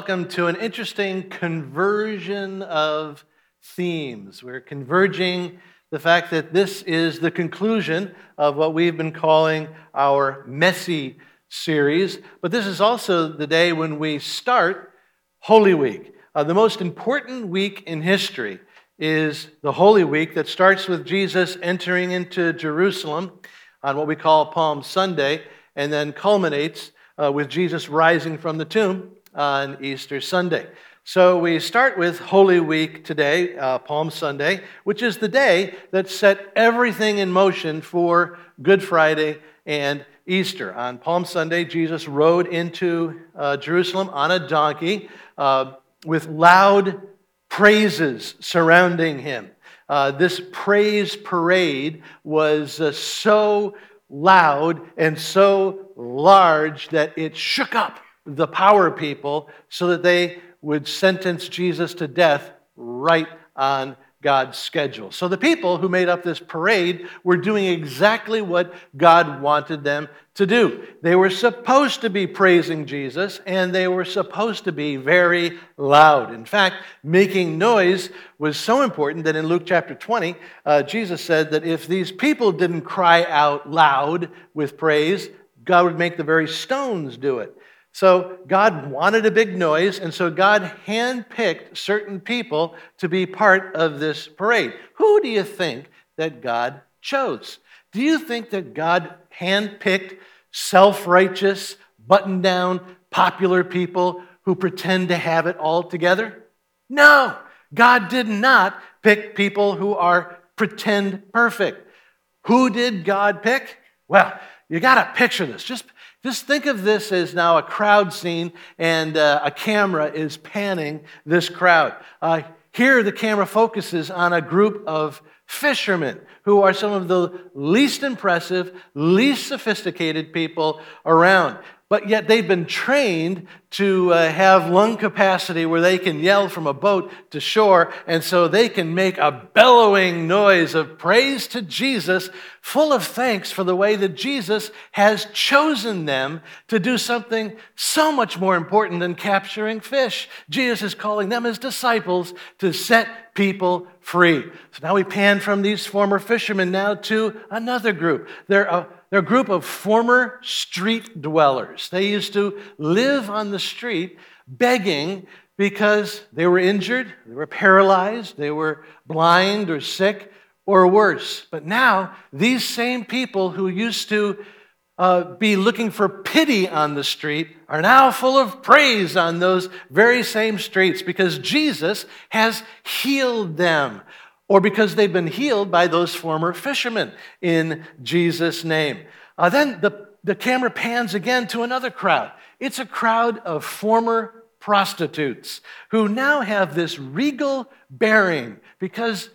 Welcome to an interesting conversion of themes. We're converging the fact that this is the conclusion of what we've been calling our messy series, but this is also the day when we start Holy Week. Uh, the most important week in history is the Holy Week that starts with Jesus entering into Jerusalem on what we call Palm Sunday and then culminates uh, with Jesus rising from the tomb on Easter Sunday. So we start with Holy Week today, uh, Palm Sunday, which is the day that set everything in motion for Good Friday and Easter. On Palm Sunday, Jesus rode into uh, Jerusalem on a donkey uh, with loud praises surrounding him. Uh, this praise parade was uh, so loud and so large that it shook up the power people so that they would sentence Jesus to death right on God's schedule. So the people who made up this parade were doing exactly what God wanted them to do. They were supposed to be praising Jesus and they were supposed to be very loud. In fact, making noise was so important that in Luke chapter 20, uh, Jesus said that if these people didn't cry out loud with praise, God would make the very stones do it. So God wanted a big noise, and so God handpicked certain people to be part of this parade. Who do you think that God chose? Do you think that God handpicked self righteous, button down, popular people who pretend to have it all together? No, God did not pick people who are pretend perfect. Who did God pick? Well, you got to picture this. Just just think of this as now a crowd scene, and uh, a camera is panning this crowd. Uh, here, the camera focuses on a group of fishermen who are some of the least impressive, least sophisticated people around but yet they've been trained to uh, have lung capacity where they can yell from a boat to shore, and so they can make a bellowing noise of praise to Jesus, full of thanks for the way that Jesus has chosen them to do something so much more important than capturing fish. Jesus is calling them as disciples to set people free. So now we pan from these former fishermen now to another group. They're a they're a group of former street dwellers. They used to live on the street begging because they were injured, they were paralyzed, they were blind or sick or worse. But now, these same people who used to uh, be looking for pity on the street are now full of praise on those very same streets because Jesus has healed them or because they've been healed by those former fishermen in Jesus' name. Uh, then the, the camera pans again to another crowd. It's a crowd of former prostitutes who now have this regal bearing because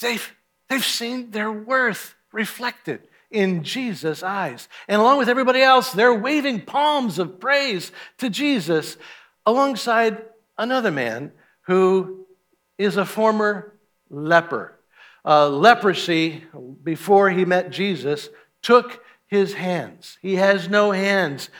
they've, they've seen their worth reflected in Jesus' eyes. And along with everybody else, they're waving palms of praise to Jesus alongside another man who is a former leper. Uh, leprosy, before he met Jesus, took his hands. He has no hands,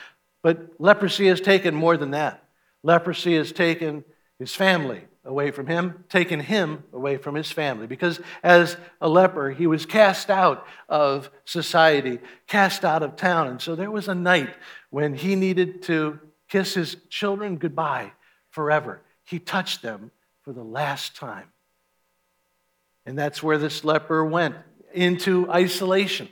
but leprosy has taken more than that. Leprosy has taken his family away from him, taken him away from his family. Because as a leper, he was cast out of society, cast out of town. And so there was a night when he needed to kiss his children goodbye forever. He touched them for the last time. And that's where this leper went into isolation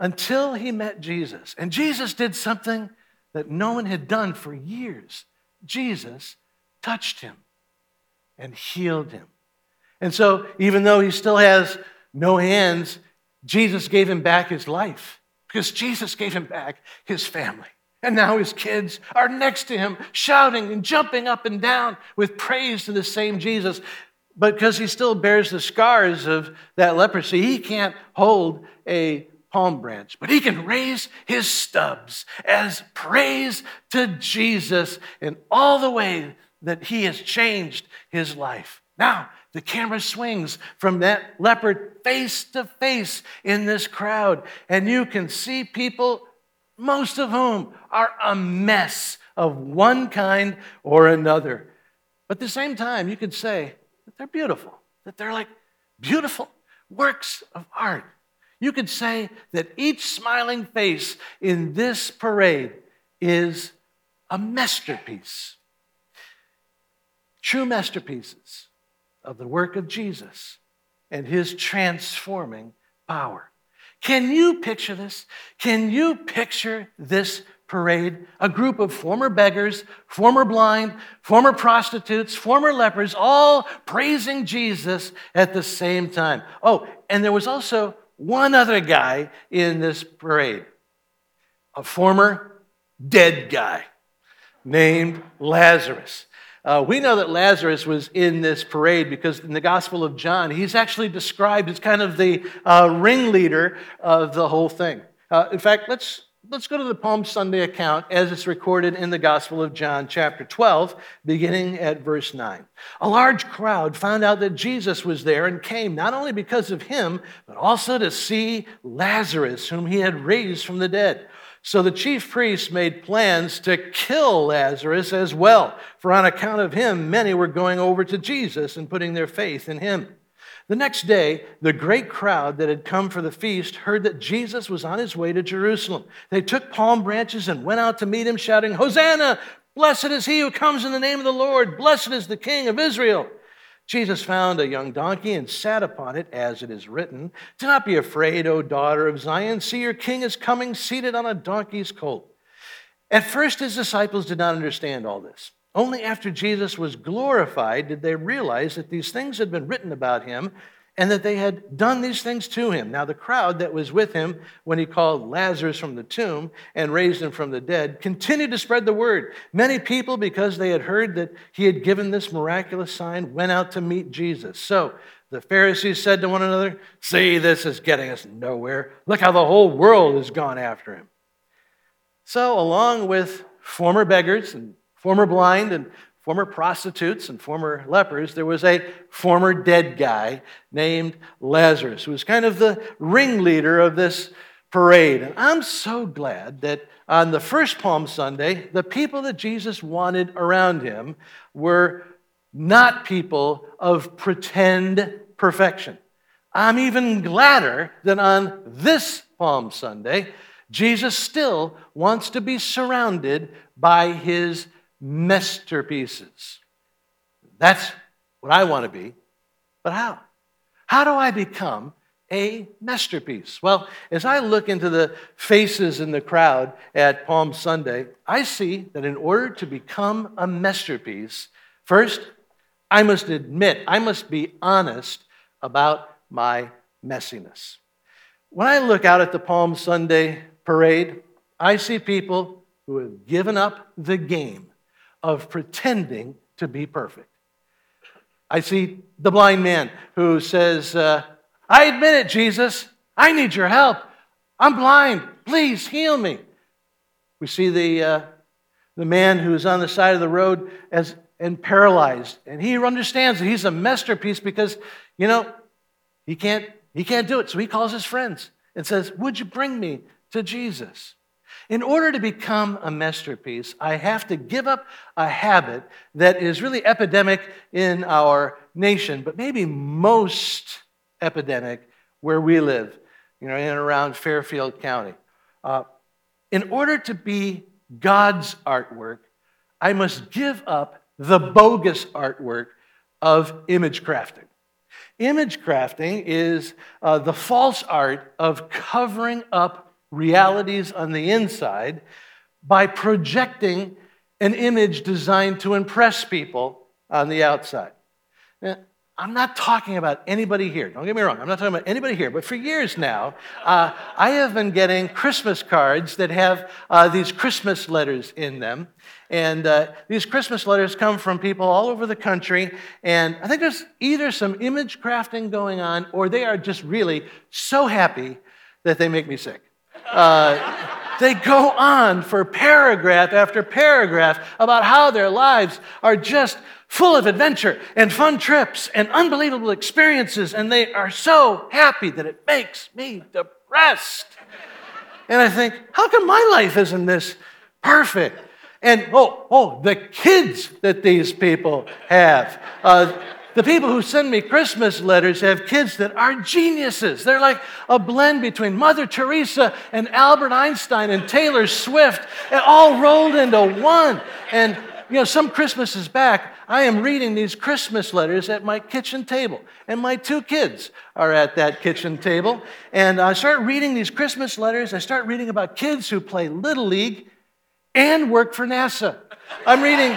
until he met Jesus. And Jesus did something that no one had done for years. Jesus touched him and healed him. And so, even though he still has no hands, Jesus gave him back his life because Jesus gave him back his family. And now his kids are next to him, shouting and jumping up and down with praise to the same Jesus. But because he still bears the scars of that leprosy, he can't hold a palm branch, but he can raise his stubs as praise to Jesus in all the way that he has changed his life. Now, the camera swings from that leopard face to face in this crowd, and you can see people most of whom are a mess of one kind or another. But at the same time, you could say they're beautiful, that they're like beautiful works of art. You could say that each smiling face in this parade is a masterpiece. True masterpieces of the work of Jesus and his transforming power. Can you picture this? Can you picture this parade? A group of former beggars, former blind, former prostitutes, former lepers, all praising Jesus at the same time. Oh, and there was also one other guy in this parade a former dead guy named Lazarus. Uh, we know that Lazarus was in this parade because in the Gospel of John, he's actually described as kind of the uh, ringleader of the whole thing. Uh, in fact, let's, let's go to the Palm Sunday account as it's recorded in the Gospel of John, chapter 12, beginning at verse 9. A large crowd found out that Jesus was there and came not only because of him, but also to see Lazarus, whom he had raised from the dead. So the chief priests made plans to kill Lazarus as well, for on account of him, many were going over to Jesus and putting their faith in him. The next day, the great crowd that had come for the feast heard that Jesus was on his way to Jerusalem. They took palm branches and went out to meet him, shouting, Hosanna! Blessed is he who comes in the name of the Lord! Blessed is the King of Israel! Jesus found a young donkey and sat upon it, as it is written Do not be afraid, O daughter of Zion. See, your king is coming seated on a donkey's colt. At first, his disciples did not understand all this. Only after Jesus was glorified did they realize that these things had been written about him and that they had done these things to him. Now, the crowd that was with him when he called Lazarus from the tomb and raised him from the dead continued to spread the word. Many people, because they had heard that he had given this miraculous sign, went out to meet Jesus. So the Pharisees said to one another, See, this is getting us nowhere. Look how the whole world has gone after him. So, along with former beggars and former blind and former prostitutes and former lepers, there was a former dead guy named Lazarus, who was kind of the ringleader of this parade. And I'm so glad that on the first Palm Sunday, the people that Jesus wanted around him were not people of pretend perfection. I'm even gladder that on this Palm Sunday, Jesus still wants to be surrounded by his masterpieces. That's what I want to be. But how? How do I become a masterpiece? Well, as I look into the faces in the crowd at Palm Sunday, I see that in order to become a masterpiece, first, I must admit, I must be honest about my messiness. When I look out at the Palm Sunday parade, I see people who have given up the game of pretending to be perfect. I see the blind man who says, uh, I admit it, Jesus. I need your help. I'm blind. Please heal me. We see the, uh, the man who's on the side of the road as, and paralyzed. And he understands that he's a masterpiece because, you know, he can't, he can't do it. So he calls his friends and says, Would you bring me to Jesus? In order to become a masterpiece, I have to give up a habit that is really epidemic in our nation, but maybe most epidemic where we live, you know, in and around Fairfield County. Uh, in order to be God's artwork, I must give up the bogus artwork of image crafting. Image crafting is uh, the false art of covering up realities on the inside by projecting an image designed to impress people on the outside. Now, I'm not talking about anybody here. Don't get me wrong. I'm not talking about anybody here. But for years now, uh, I have been getting Christmas cards that have uh, these Christmas letters in them. And uh, these Christmas letters come from people all over the country. And I think there's either some image crafting going on, or they are just really so happy that they make me sick. Uh, they go on for paragraph after paragraph about how their lives are just full of adventure and fun trips and unbelievable experiences, and they are so happy that it makes me depressed. And I think, how come my life isn't this perfect? And oh, oh, the kids that these people have. Uh, the people who send me Christmas letters have kids that are geniuses. They're like a blend between Mother Teresa and Albert Einstein and Taylor Swift, all rolled into one. And you know, some Christmases back, I am reading these Christmas letters at my kitchen table, and my two kids are at that kitchen table. And I start reading these Christmas letters. I start reading about kids who play Little League and work for NASA. I'm reading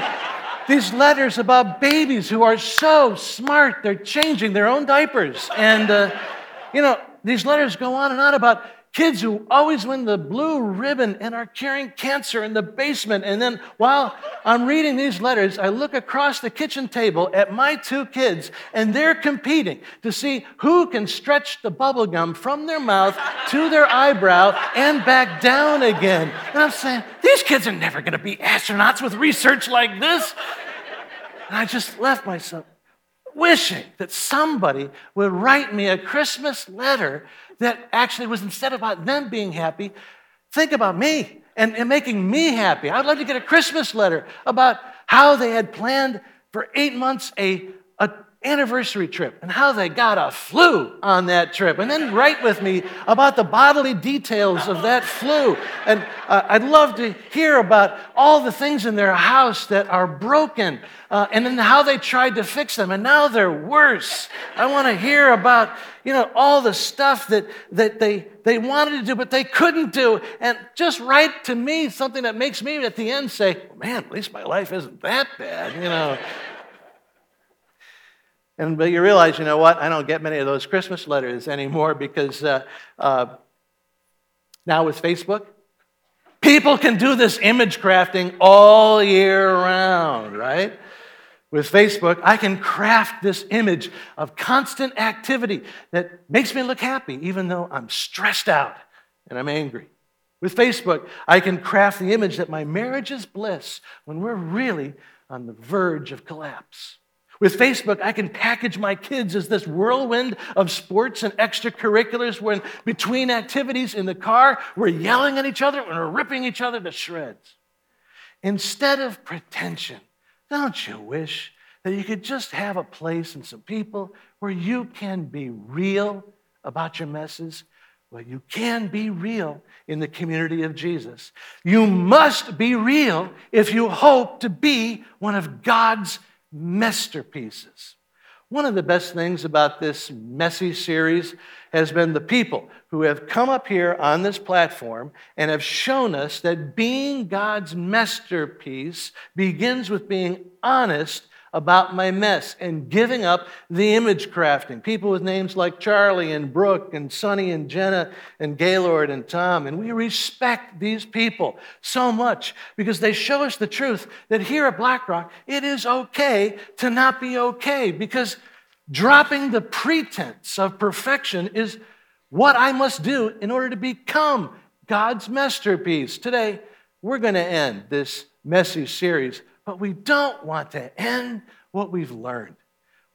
these letters about babies who are so smart, they're changing their own diapers. And, uh, you know, these letters go on and on about kids who always win the blue ribbon and are curing cancer in the basement. And then while I'm reading these letters, I look across the kitchen table at my two kids, and they're competing to see who can stretch the bubble gum from their mouth to their eyebrow and back down again. And I'm saying, these kids are never going to be astronauts with research like this. And I just left myself wishing that somebody would write me a Christmas letter that actually was instead about them being happy, think about me and, and making me happy. I'd love to get a Christmas letter about how they had planned for eight months a, a anniversary trip and how they got a flu on that trip. And then write with me about the bodily details of that flu. And uh, I'd love to hear about all the things in their house that are broken uh, and then how they tried to fix them. And now they're worse. I want to hear about, you know, all the stuff that, that they, they wanted to do, but they couldn't do. And just write to me something that makes me at the end say, man, at least my life isn't that bad, you know. And but you realize, you know what? I don't get many of those Christmas letters anymore because uh, uh, now with Facebook, people can do this image crafting all year round, right? With Facebook, I can craft this image of constant activity that makes me look happy, even though I'm stressed out and I'm angry. With Facebook, I can craft the image that my marriage is bliss when we're really on the verge of collapse. With Facebook, I can package my kids as this whirlwind of sports and extracurriculars when between activities in the car, we're yelling at each other and we're ripping each other to shreds. Instead of pretension, don't you wish that you could just have a place and some people where you can be real about your messes? Well, you can be real in the community of Jesus. You must be real if you hope to be one of God's masterpieces. One of the best things about this messy series has been the people who have come up here on this platform and have shown us that being God's masterpiece begins with being honest about my mess and giving up the image crafting. People with names like Charlie and Brooke and Sonny and Jenna and Gaylord and Tom. And we respect these people so much because they show us the truth that here at Black Rock, it is okay to not be okay because dropping the pretense of perfection is what I must do in order to become God's masterpiece. Today, we're going to end this messy series but we don't want to end what we've learned.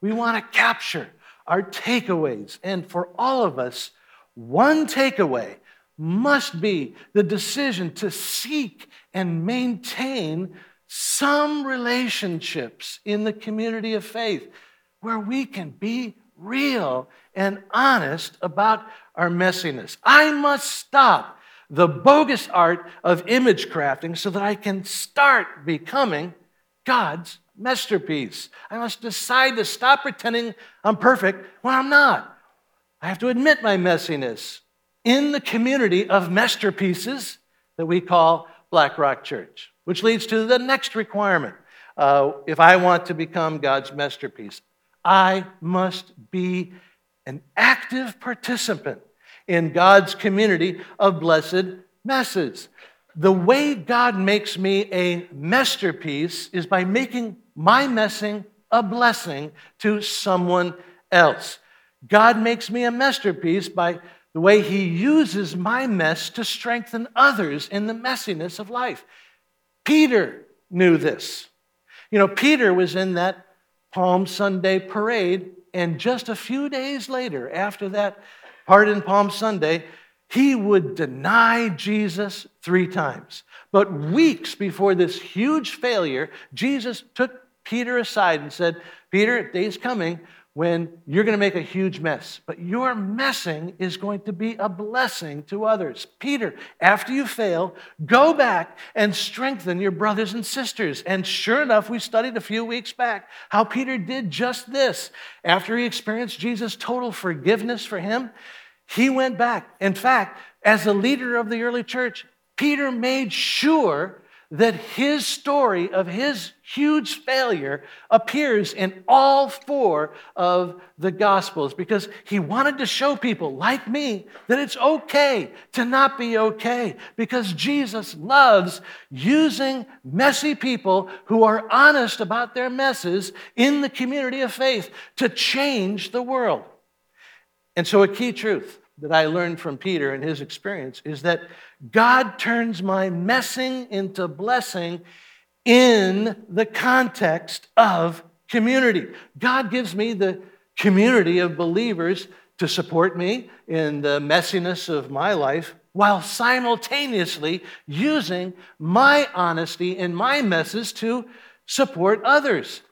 We want to capture our takeaways. And for all of us, one takeaway must be the decision to seek and maintain some relationships in the community of faith where we can be real and honest about our messiness. I must stop the bogus art of image crafting so that I can start becoming God's masterpiece. I must decide to stop pretending I'm perfect when I'm not. I have to admit my messiness in the community of masterpieces that we call Black Rock Church, which leads to the next requirement. Uh, if I want to become God's masterpiece, I must be an active participant in God's community of blessed messes the way God makes me a masterpiece is by making my messing a blessing to someone else. God makes me a masterpiece by the way He uses my mess to strengthen others in the messiness of life. Peter knew this. You know, Peter was in that Palm Sunday parade, and just a few days later, after that part in Palm Sunday, he would deny Jesus three times. But weeks before this huge failure, Jesus took Peter aside and said, Peter, day's coming when you're going to make a huge mess, but your messing is going to be a blessing to others. Peter, after you fail, go back and strengthen your brothers and sisters. And sure enough, we studied a few weeks back how Peter did just this. After he experienced Jesus' total forgiveness for him, he went back. In fact, as a leader of the early church, Peter made sure that his story of his huge failure appears in all four of the Gospels because he wanted to show people like me that it's okay to not be okay because Jesus loves using messy people who are honest about their messes in the community of faith to change the world. And so, a key truth that I learned from Peter and his experience is that God turns my messing into blessing in the context of community. God gives me the community of believers to support me in the messiness of my life while simultaneously using my honesty and my messes to support others.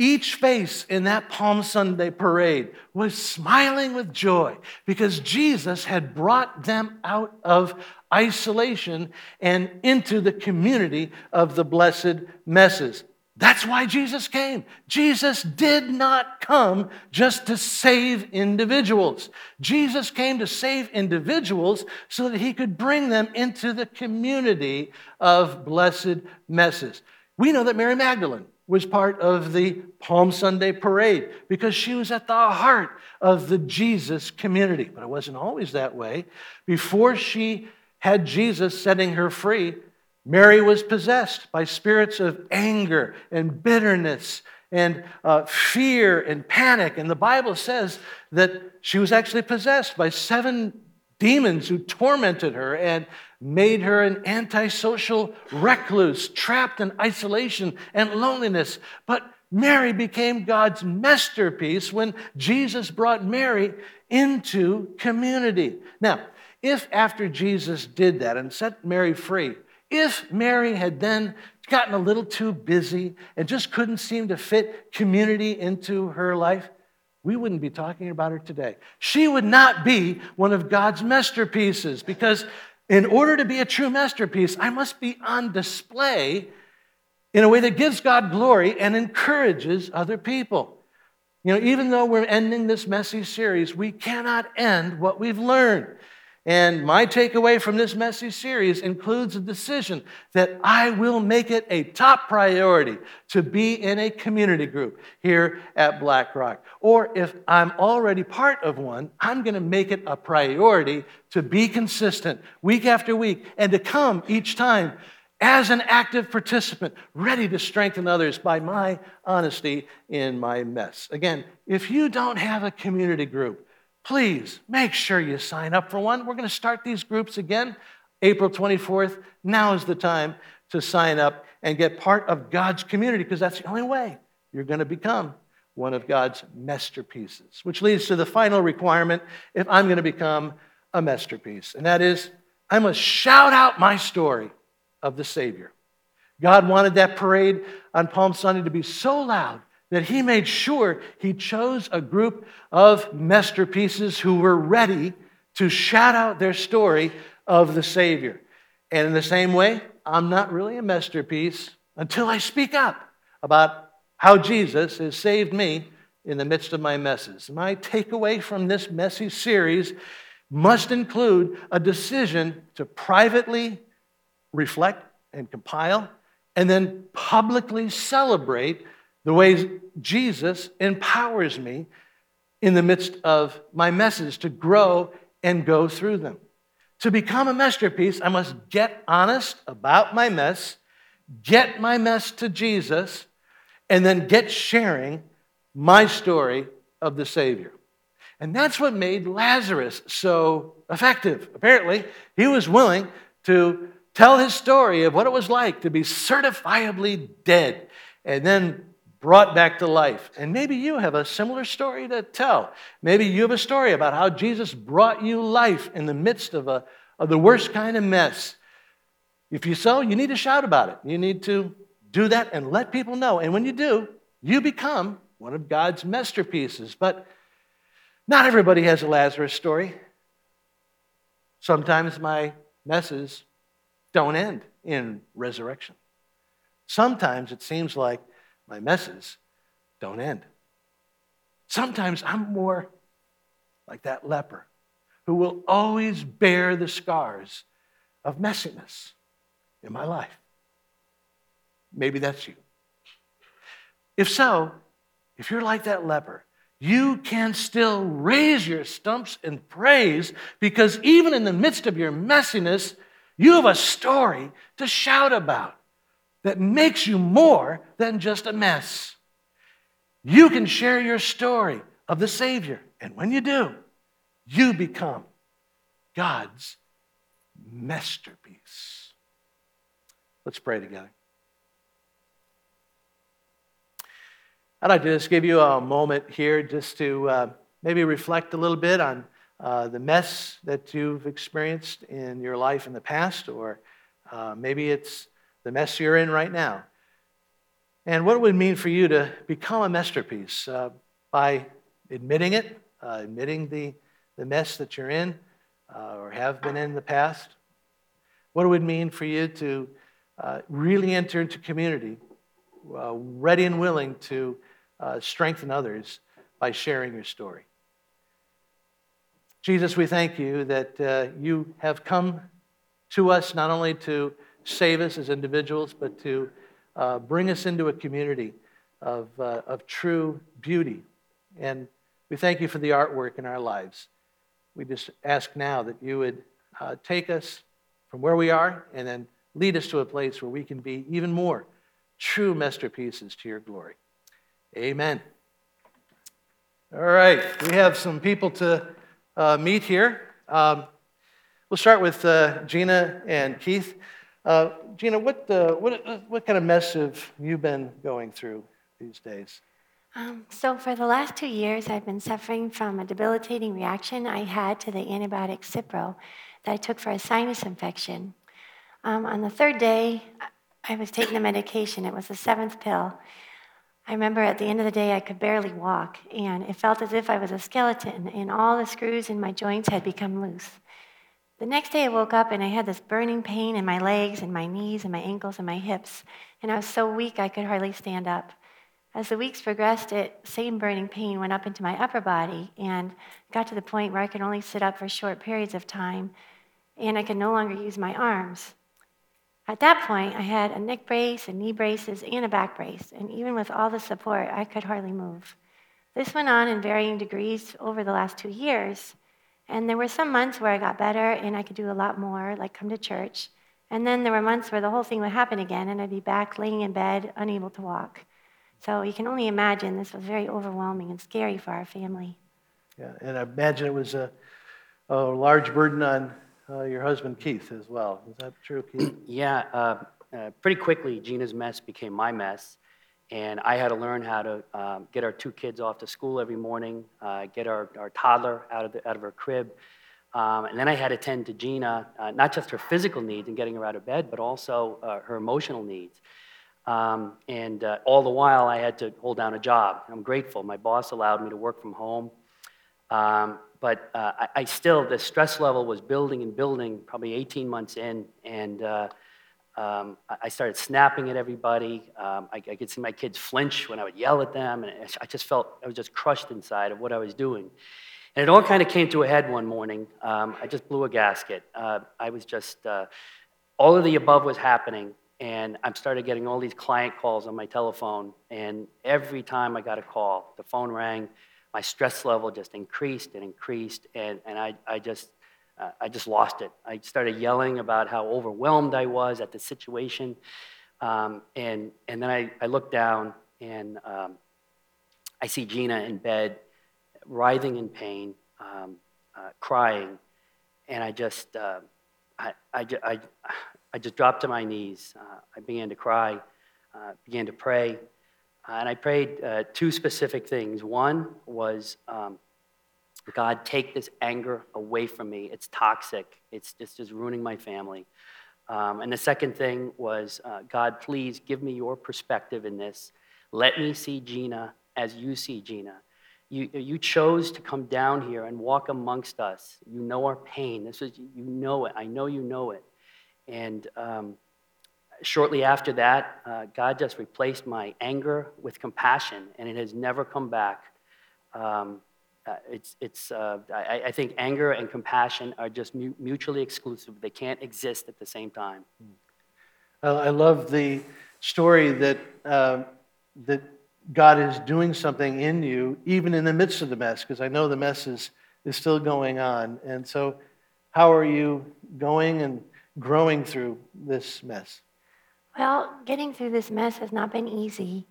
Each face in that Palm Sunday parade was smiling with joy because Jesus had brought them out of isolation and into the community of the blessed messes. That's why Jesus came. Jesus did not come just to save individuals. Jesus came to save individuals so that he could bring them into the community of blessed messes. We know that Mary Magdalene was part of the Palm Sunday parade because she was at the heart of the Jesus community. But it wasn't always that way. Before she had Jesus setting her free, Mary was possessed by spirits of anger and bitterness and uh, fear and panic. And the Bible says that she was actually possessed by seven demons who tormented her and made her an antisocial recluse, trapped in isolation and loneliness. But Mary became God's masterpiece when Jesus brought Mary into community. Now, if after Jesus did that and set Mary free, if Mary had then gotten a little too busy and just couldn't seem to fit community into her life, we wouldn't be talking about her today. She would not be one of God's masterpieces because in order to be a true masterpiece, I must be on display in a way that gives God glory and encourages other people. You know, even though we're ending this messy series, we cannot end what we've learned. And my takeaway from this messy series includes a decision that I will make it a top priority to be in a community group here at Black Rock. Or if I'm already part of one, I'm going to make it a priority to be consistent week after week and to come each time as an active participant, ready to strengthen others by my honesty in my mess. Again, if you don't have a community group, please make sure you sign up for one. We're going to start these groups again April 24th. Now is the time to sign up and get part of God's community because that's the only way you're going to become one of God's masterpieces, which leads to the final requirement if I'm going to become a masterpiece, and that is I must shout out my story of the Savior. God wanted that parade on Palm Sunday to be so loud that he made sure he chose a group of masterpieces who were ready to shout out their story of the Savior. And in the same way, I'm not really a masterpiece until I speak up about how Jesus has saved me in the midst of my messes. My takeaway from this messy series must include a decision to privately reflect and compile and then publicly celebrate the ways Jesus empowers me in the midst of my messes to grow and go through them. To become a masterpiece, I must get honest about my mess, get my mess to Jesus, and then get sharing my story of the Savior. And that's what made Lazarus so effective. Apparently, he was willing to tell his story of what it was like to be certifiably dead and then brought back to life. And maybe you have a similar story to tell. Maybe you have a story about how Jesus brought you life in the midst of, a, of the worst kind of mess. If you so, you need to shout about it. You need to do that and let people know. And when you do, you become one of God's masterpieces. But not everybody has a Lazarus story. Sometimes my messes don't end in resurrection. Sometimes it seems like my messes don't end. Sometimes I'm more like that leper who will always bear the scars of messiness in my life. Maybe that's you. If so, if you're like that leper, you can still raise your stumps in praise because even in the midst of your messiness, you have a story to shout about that makes you more than just a mess. You can share your story of the Savior, and when you do, you become God's masterpiece. Let's pray together. I'd like to just give you a moment here just to uh, maybe reflect a little bit on uh, the mess that you've experienced in your life in the past, or uh, maybe it's the mess you're in right now. And what it would mean for you to become a masterpiece uh, by admitting it, uh, admitting the, the mess that you're in uh, or have been in the past. What it would mean for you to really enter into community, ready and willing to uh, strengthen others by sharing your story. Jesus, we thank you that uh, you have come to us not only to save us as individuals, but to uh, bring us into a community of, uh, of true beauty. And we thank you for the artwork in our lives. We just ask now that you would uh, take us from where we are and then lead us to a place where we can be even more true masterpieces to your glory. Amen. All right, we have some people to uh, meet here. Um, we'll start with uh, Gina and Keith. Uh, Gina, what, uh, what, what kind of mess have you been going through these days? Um, so, for the last two years, I've been suffering from a debilitating reaction I had to the antibiotic Cipro that I took for a sinus infection. Um, on the third day, I was taking the medication. It was the seventh pill. I remember at the end of the day, I could barely walk, and it felt as if I was a skeleton, and all the screws in my joints had become loose. The next day, I woke up and I had this burning pain in my legs and my knees and my ankles and my hips, and I was so weak I could hardly stand up. As the weeks progressed, it same burning pain went up into my upper body and got to the point where I could only sit up for short periods of time, and I could no longer use my arms. At that point, I had a neck brace and knee braces and a back brace, and even with all the support, I could hardly move. This went on in varying degrees over the last two years, and there were some months where I got better and I could do a lot more, like come to church. And then there were months where the whole thing would happen again, and I'd be back laying in bed, unable to walk. So you can only imagine this was very overwhelming and scary for our family. Yeah, and I imagine it was a, a large burden on uh, your husband Keith as well. Is that true, Keith? yeah, uh, uh, pretty quickly, Gina's mess became my mess. And I had to learn how to um, get our two kids off to school every morning, uh, get our, our toddler out of, the, out of her crib. Um, and then I had to tend to Gina, uh, not just her physical needs and getting her out of bed, but also uh, her emotional needs. Um, and all the while, I had to hold down a job. I'm grateful. My boss allowed me to work from home. Um, but uh, I, I, still, the stress level was building and building probably 18 months in, and uh, um, I started snapping at everybody. Um, I, I, could see my kids flinch when I would yell at them, and I just felt I was just crushed inside of what I was doing. And it all kind of came to a head one morning. Um, I just blew a gasket. Uh, I was just, uh, all of the above was happening, and I started getting all these client calls on my telephone, and every time I got a call, the phone rang, my stress level just increased and increased, and, and I, I, just, uh, I just lost it. I started yelling about how overwhelmed I was at the situation. Um, and, and then I, I look down and um, I see Gina in bed, writhing in pain, um, uh, crying, and I just, uh, I, I, I, I, just dropped to my knees. Uh, I began to cry, uh, began to pray. And I prayed uh, two specific things. One was, um, God, take this anger away from me. It's toxic, it's just, just ruining my family. Um, and the second thing was, uh, God, please give me your perspective in this. Let me see Gina as you see Gina. You, you chose to come down here and walk amongst us. You know our pain. This is, you know it. I know you know it. And um, shortly after that, uh, God just replaced my anger with compassion, and it has never come back. Um, uh, it's, it's, uh, I, I, think anger and compassion are just mu- mutually exclusive. They can't exist at the same time. I love the story that, uh, that God is doing something in you, even in the midst of the mess, because I know the mess is, is still going on. And so, how are you going and growing through this mess? Well, getting through this mess has not been easy.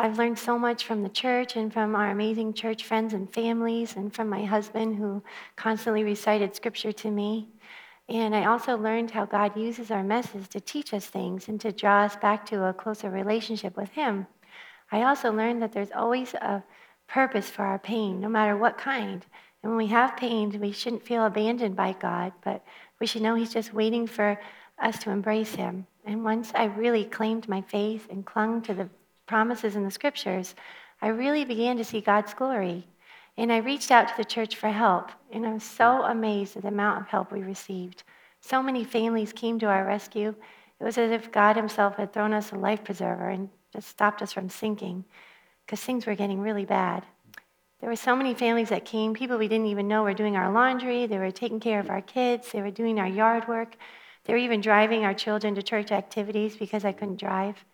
I've learned so much from the church and from our amazing church friends and families, and from my husband who constantly recited scripture to me. And I also learned how God uses our messes to teach us things and to draw us back to a closer relationship with Him. I also learned that there's always a purpose for our pain, no matter what kind. And when we have pain, we shouldn't feel abandoned by God, but we should know He's just waiting for us to embrace Him. And once I really claimed my faith and clung to the promises in the scriptures, I really began to see God's glory. And I reached out to the church for help, and I was so amazed at the amount of help we received. So many families came to our rescue. It was as if God Himself had thrown us a life preserver and just stopped us from sinking because things were getting really bad. There were so many families that came, people we didn't even know were doing our laundry, they were taking care of our kids, they were doing our yard work. They were even driving our children to church activities because I couldn't drive.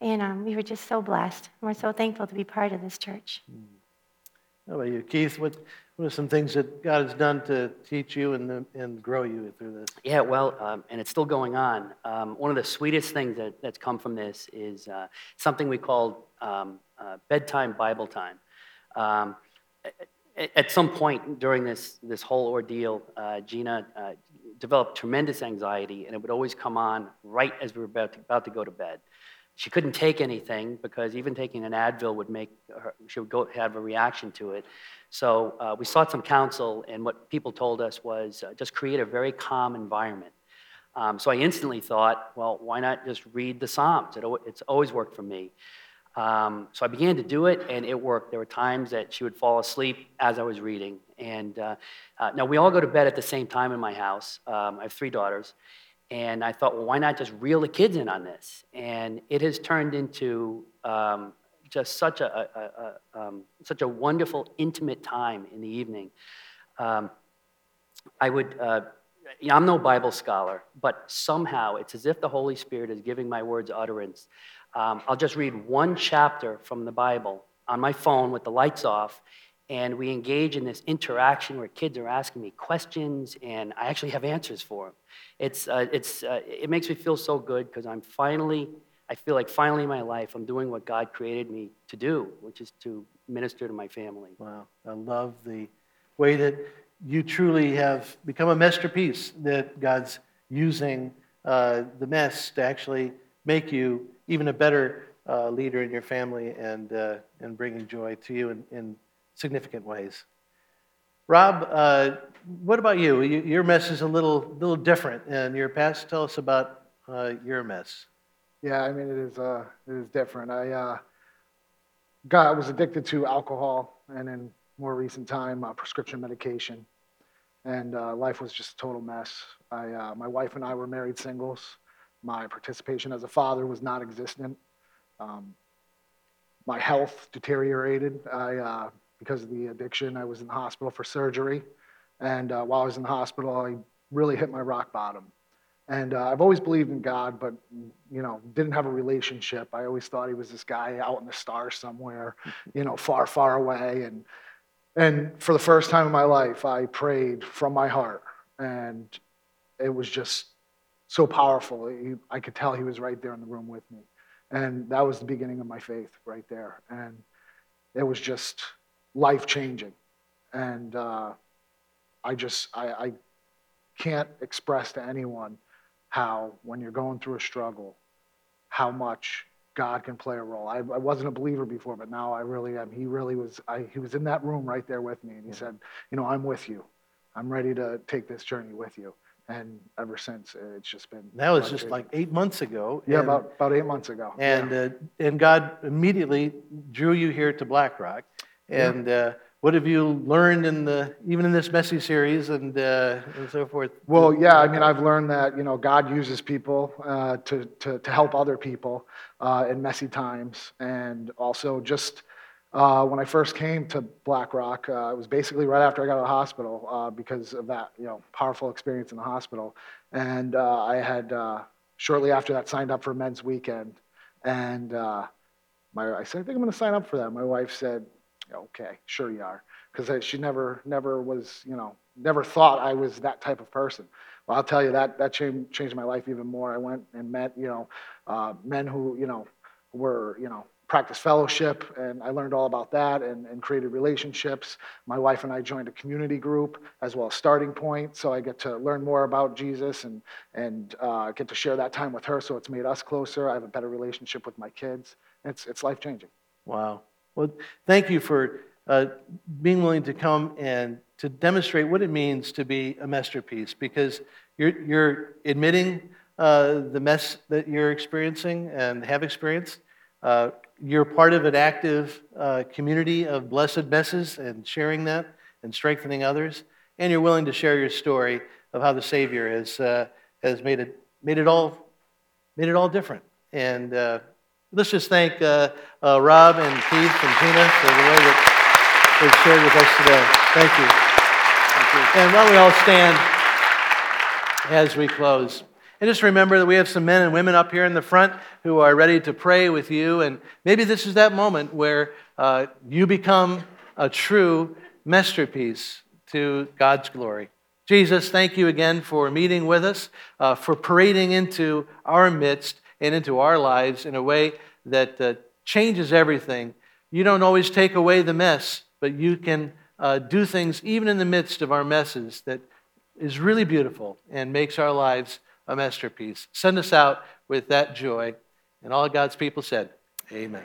And um, we were just so blessed. We're so thankful to be part of this church. How about you, Keith? What, what are some things that God has done to teach you and, and grow you through this? Yeah, well, um, and it's still going on. Um, one of the sweetest things that, that's come from this is uh, something we call um, uh, bedtime Bible time. Um, at some point during this, this whole ordeal, uh, Gina uh, developed tremendous anxiety, and it would always come on right as we were about to, about to go to bed. She couldn't take anything because even taking an Advil would make her, she would go have a reaction to it. So uh, we sought some counsel, and what people told us was uh, just create a very calm environment. Um, so I instantly thought, well, why not just read the Psalms? It, it's always worked for me. Um, so I began to do it, and it worked. There were times that she would fall asleep as I was reading. And uh, uh, now we all go to bed at the same time in my house. Um, I have three daughters. And I thought, well, why not just reel the kids in on this? And it has turned into um, just such a, a, a um, such a wonderful, intimate time in the evening. Um, I would, uh, I'm no Bible scholar, but somehow it's as if the Holy Spirit is giving my words utterance. Um, I'll just read one chapter from the Bible on my phone with the lights off, and we engage in this interaction where kids are asking me questions, and I actually have answers for them. It's, uh, it's, uh, it makes me feel so good because I'm finally, I feel like finally in my life I'm doing what God created me to do, which is to minister to my family. Wow, I love the way that you truly have become a masterpiece that God's using uh, the mess to actually make you even a better uh, leader in your family and, uh, and bringing joy to you in, in significant ways. Rob, uh, what about you? you? Your mess is a little, little different in your past. Tell us about uh, your mess. Yeah, I mean, it is, uh, it is different. I uh, got, was addicted to alcohol and in more recent time, prescription medication. And life was just a total mess. I, my wife and I were married singles. My participation as a father was non existent. Um, my health deteriorated. I, uh, because of the addiction, I was in the hospital for surgery. And uh, while I was in the hospital, I really hit my rock bottom. And uh, I've always believed in God, but you know, didn't have a relationship. I always thought he was this guy out in the stars somewhere, you know, far, far away. And and for the first time in my life, I prayed from my heart, and it was just so powerful. I could tell he was right there in the room with me. And that was the beginning of my faith right there. And it was just life changing. And uh, I just, I, I can't express to anyone how, when you're going through a struggle, how much God can play a role. I, I wasn't a believer before, but now I really am. He really was. I, he was in that room right there with me, and he said, "You know, I'm with you. I'm ready to take this journey with you." And ever since, it's just been. That was just like eight months ago. yeah, and- about about eight months ago. And, Yeah. uh, and God immediately drew you here to Black Rock. Yeah. And uh, what have you learned in the, even in this messy series and, uh, and so forth? Well, yeah, I mean, I've learned that you know God uses people uh, to, to to help other people uh, in messy times, and also just uh, when I first came to Black Rock, uh, it was basically right after I got out of the hospital uh, because of that you know powerful experience in the hospital, and uh, I had uh, shortly after that signed up for Men's Weekend, and uh, my I said I think I'm going to sign up for that. My wife said, okay, sure you are, because she never never was you know never thought I was that type of person. Well, I'll tell you that that changed changed my life even more. I went and met you know uh, men who you know were you know practice fellowship, and I learned all about that and, and created relationships. My wife and I joined a community group as well as Starting Point, so I get to learn more about Jesus and and uh, get to share that time with her. So it's made us closer. I have a better relationship with my kids. It's it's life changing. Wow. Well, thank you for uh, being willing to come and to demonstrate what it means to be a masterpiece because you're, you're admitting uh, the mess that you're experiencing and have experienced. Uh, you're part of an active uh, community of blessed messes and sharing that and strengthening others. And you're willing to share your story of how the Savior has, uh, has made, it, made, it all, made it all different. And uh, let's just thank uh, uh, Rob and Keith and Gina for the way that they've shared with us today. Thank you. And why don't we all stand as we close? And just remember that we have some men and women up here in the front who are ready to pray with you. And maybe this is that moment where uh, you become a true masterpiece to God's glory. Jesus, thank you again for meeting with us, uh, for parading into our midst and into our lives in a way that uh, changes everything. You don't always take away the mess, but you can uh, do things even in the midst of our messes that is really beautiful and makes our lives a masterpiece. Send us out with that joy. And all God's people said, Amen.